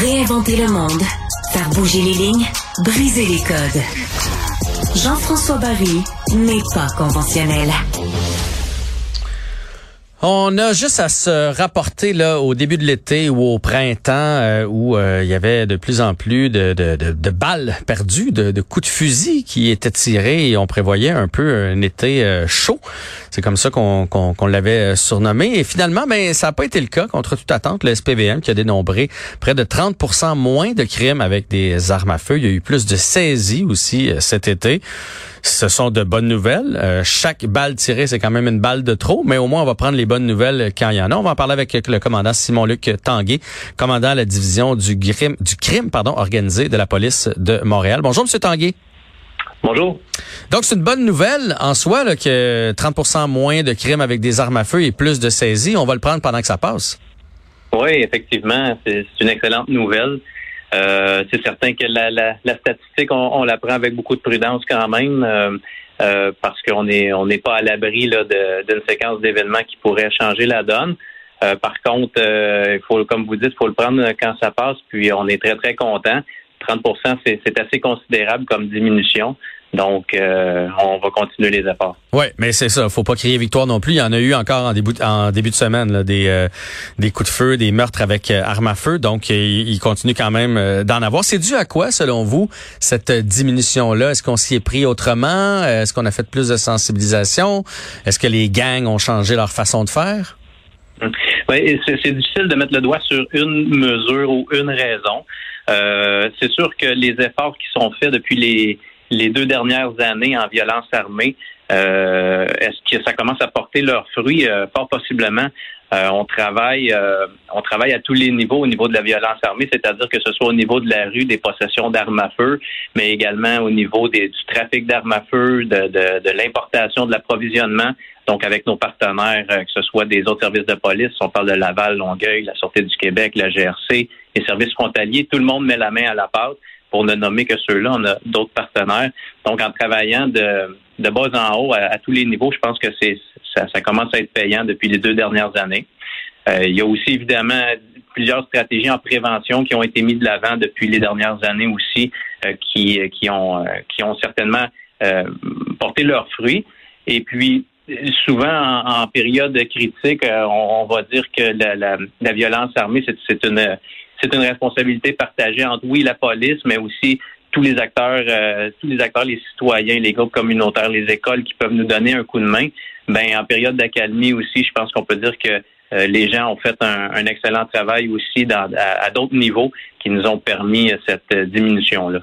Réinventer le monde, faire bouger les lignes, briser les codes. Jean-François Barry n'est pas conventionnel. On a juste à se rapporter là au début de l'été ou au printemps euh, où euh, il y avait de plus en plus de, balles perdues, de, coups de fusil qui étaient tirés et on prévoyait un peu un été euh, chaud. C'est comme ça qu'on qu'on l'avait surnommé. Et finalement, ben ça n'a pas été le cas contre toute attente. Le SPVM qui a dénombré près de 30% moins de crimes avec des armes à feu. Il y a eu plus de saisies aussi cet été ce sont de bonnes nouvelles. Euh, chaque balle tirée, c'est quand même une balle de trop, mais au moins on va prendre les bonnes nouvelles quand il y en a. On va en parler avec le commandant Simon-Luc Tanguay, commandant à la division du crime, du crime pardon, organisé de la police de Montréal. Bonjour, Monsieur Tanguay. Bonjour. Donc, c'est une bonne nouvelle en soi là, que 30% moins de crimes avec des armes à feu et plus de saisies. On va le prendre pendant que ça passe. Oui, effectivement, c'est une excellente nouvelle. Euh, c'est certain que la, la, la statistique, on, on, la prend avec beaucoup de prudence quand même, euh, euh, parce qu'on est on n'est pas à l'abri d'une séquence d'événements qui pourrait changer la donne. par contre, il faut, comme vous dites, il faut le prendre quand ça passe, puis on est très, très content. 30% c'est assez considérable comme diminution. Donc, euh, on va continuer les efforts. Oui, mais c'est ça. Faut pas crier victoire non plus. Il y en a eu encore en début, en début de semaine là, des, euh, des coups de feu, des meurtres avec euh, armes à feu. Donc, il, continue quand même d'en avoir. C'est dû à quoi, selon vous, cette diminution-là? Est-ce qu'on s'y est pris autrement? Est-ce qu'on a fait plus de sensibilisation? Est-ce que les gangs ont changé leur façon de faire? Oui, c'est difficile de mettre le doigt sur une mesure ou une raison. c'est sûr que les efforts qui sont faits depuis les les deux dernières années en violence armée, euh, est-ce que ça commence à porter leurs fruits? Euh, fort possiblement. Euh, on travaille, on travaille à tous les niveaux au niveau de la violence armée, c'est-à-dire que ce soit au niveau de la rue, des possessions d'armes à feu, mais également au niveau du trafic d'armes à feu, de l'importation, de l'approvisionnement. Donc, avec nos partenaires, que ce soit des autres services de police, on parle de Laval, Longueuil, la Sûreté du Québec, la GRC, les services frontaliers, tout le monde met la main à la pâte pour ne nommer que ceux-là, on a d'autres partenaires. Donc, en travaillant de, de bas en haut à, tous les niveaux, je pense que c'est ça, ça, commence à être payant depuis les deux dernières années. Euh, il y a aussi évidemment plusieurs stratégies en prévention qui ont été mises de l'avant depuis les dernières années aussi, euh, qui, qui ont euh, qui ont certainement porté leurs fruits. Et puis souvent en, période critique, on, va dire que la, la, la violence armée, c'est une c'est une responsabilité partagée entre oui la police, mais aussi tous les acteurs, euh, tous les acteurs, les citoyens, les groupes communautaires, les écoles qui peuvent nous donner un coup de main. Ben en période d'accalmie aussi, je pense qu'on peut dire que euh, les gens ont fait un, excellent travail aussi dans, à d'autres niveaux qui nous ont permis cette diminution là.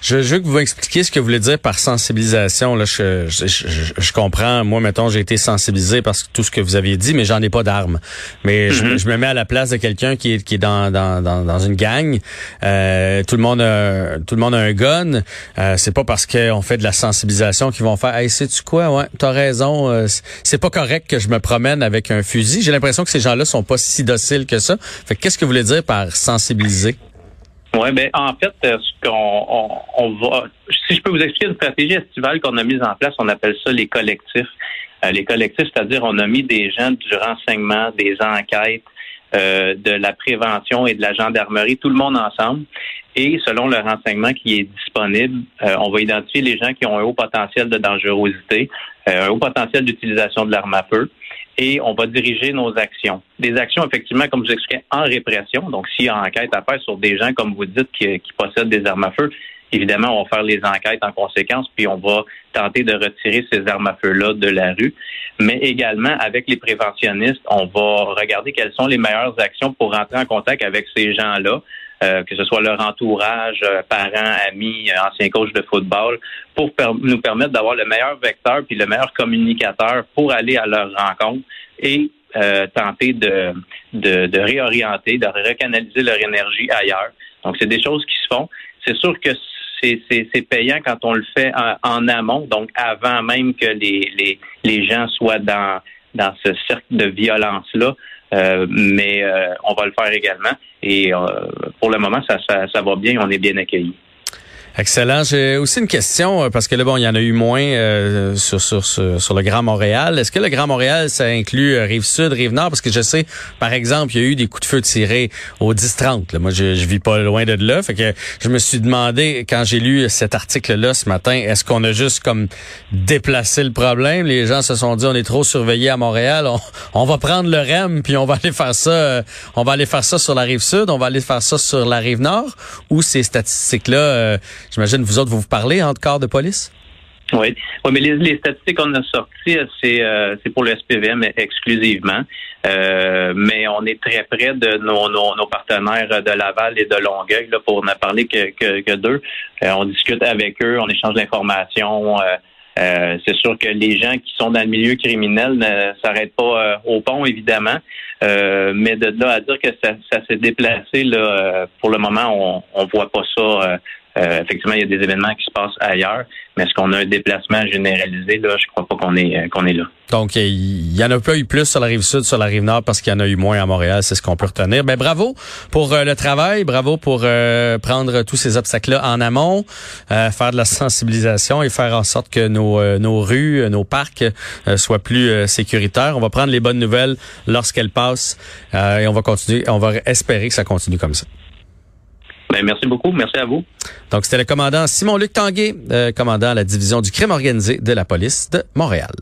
Je, veux que vous m'expliquiez ce que vous voulez dire par sensibilisation. Là, je, je, comprends. Moi, mettons, j'ai été sensibilisé parce que tout ce que vous aviez dit, mais j'en ai pas d'armes. Mais je, mm-hmm. me mets à la place de quelqu'un qui est, qui est dans, dans, dans, une gang. Euh, tout le monde a, tout le monde a un gun. Euh, c'est pas parce qu'on fait de la sensibilisation qu'ils vont faire. Hey, sais-tu quoi? Ouais, t'as raison. Euh, c'est pas correct que je me promène avec un fusil. J'ai l'impression que ces gens-là sont pas si dociles que ça. Fait qu'est-ce que vous voulez dire par sensibiliser? Oui, ben en fait, euh, ce qu'on on, va, si je peux vous expliquer une stratégie estivale qu'on a mise en place, on appelle ça les collectifs. Euh, les collectifs, c'est-à-dire on a mis des gens du renseignement, des enquêtes, euh, de la prévention et de la gendarmerie, tout le monde ensemble. Et selon le renseignement qui est disponible, on va identifier les gens qui ont un haut potentiel de dangerosité, un haut potentiel d'utilisation de l'arme à feu et on va diriger nos actions. Des actions, effectivement, comme je vous expliquais, en répression. Donc, s'il y a enquête à faire sur des gens, comme vous dites, qui, possèdent des armes à feu, évidemment, on va faire les enquêtes en conséquence, puis on va tenter de retirer ces armes à feu-là de la rue. Mais également, avec les préventionnistes, on va regarder quelles sont les meilleures actions pour rentrer en contact avec ces gens-là, euh, que ce soit leur entourage, euh, parents, amis, euh, anciens coachs de football, pour nous permettre d'avoir le meilleur vecteur puis le meilleur communicateur pour aller à leur rencontre et tenter de, de, réorienter, de recanaliser leur énergie ailleurs. Donc, c'est des choses qui se font. C'est sûr que c'est payant quand on le fait en, amont, donc avant même que les, les, les gens soient dans, dans ce cercle de violence-là. Euh, mais euh, on va le faire également. Et euh, pour le moment, ça, ça, va bien, on est bien accueillis. Excellent. J'ai aussi une question euh, parce que là, bon, il y en a eu moins euh, sur, sur, sur, le Grand Montréal. Est-ce que le Grand Montréal, ça inclut euh, rive sud, rive nord? Parce que je sais, par exemple, il y a eu des coups de feu tirés au 10-30. Moi, je, je vis pas loin de là. Fait que je me suis demandé, quand j'ai lu cet article-là ce matin, est-ce qu'on a juste comme déplacé le problème? Les gens se sont dit, on est trop surveillés à Montréal. On, on va prendre le REM, puis on va aller faire ça. on va aller faire ça sur la rive sud. On va aller faire ça sur la rive nord. Ou ces statistiques-là J'imagine vous autres, vous vous parlez entre corps de police? Oui. oui, mais les, statistiques qu'on a sorties, c'est euh, c'est pour le SPVM exclusivement. Euh, mais on est très près de nos, nos, partenaires de Laval et de Longueuil là, pour ne parler que, que, d'eux. Euh, on discute avec eux, on échange l'information. c'est sûr que les gens qui sont dans le milieu criminel ne s'arrêtent pas au pont, évidemment. mais de là à dire que ça, ça s'est déplacé, là, pour le moment, on ne voit pas ça euh, effectivement, il y a des événements qui se passent ailleurs, mais est-ce qu'on a un déplacement généralisé là? Je crois pas qu'on est euh, qu'on est là. Donc, il y en a pas eu plus sur la rive sud, sur la rive nord, parce qu'il y en a eu moins à Montréal. C'est ce qu'on peut retenir. Ben bravo pour euh, le travail, bravo pour prendre tous ces obstacles-là en amont, faire de la sensibilisation et faire en sorte que nos nos rues, nos parcs soient plus sécuritaires. On va prendre les bonnes nouvelles lorsqu'elles passent et on va continuer. On va espérer que ça continue comme ça. Ben, merci beaucoup. Merci à vous. Donc, c'était le commandant Simon-Luc Tanguay, euh, commandant à la division du crime organisé de la police de Montréal.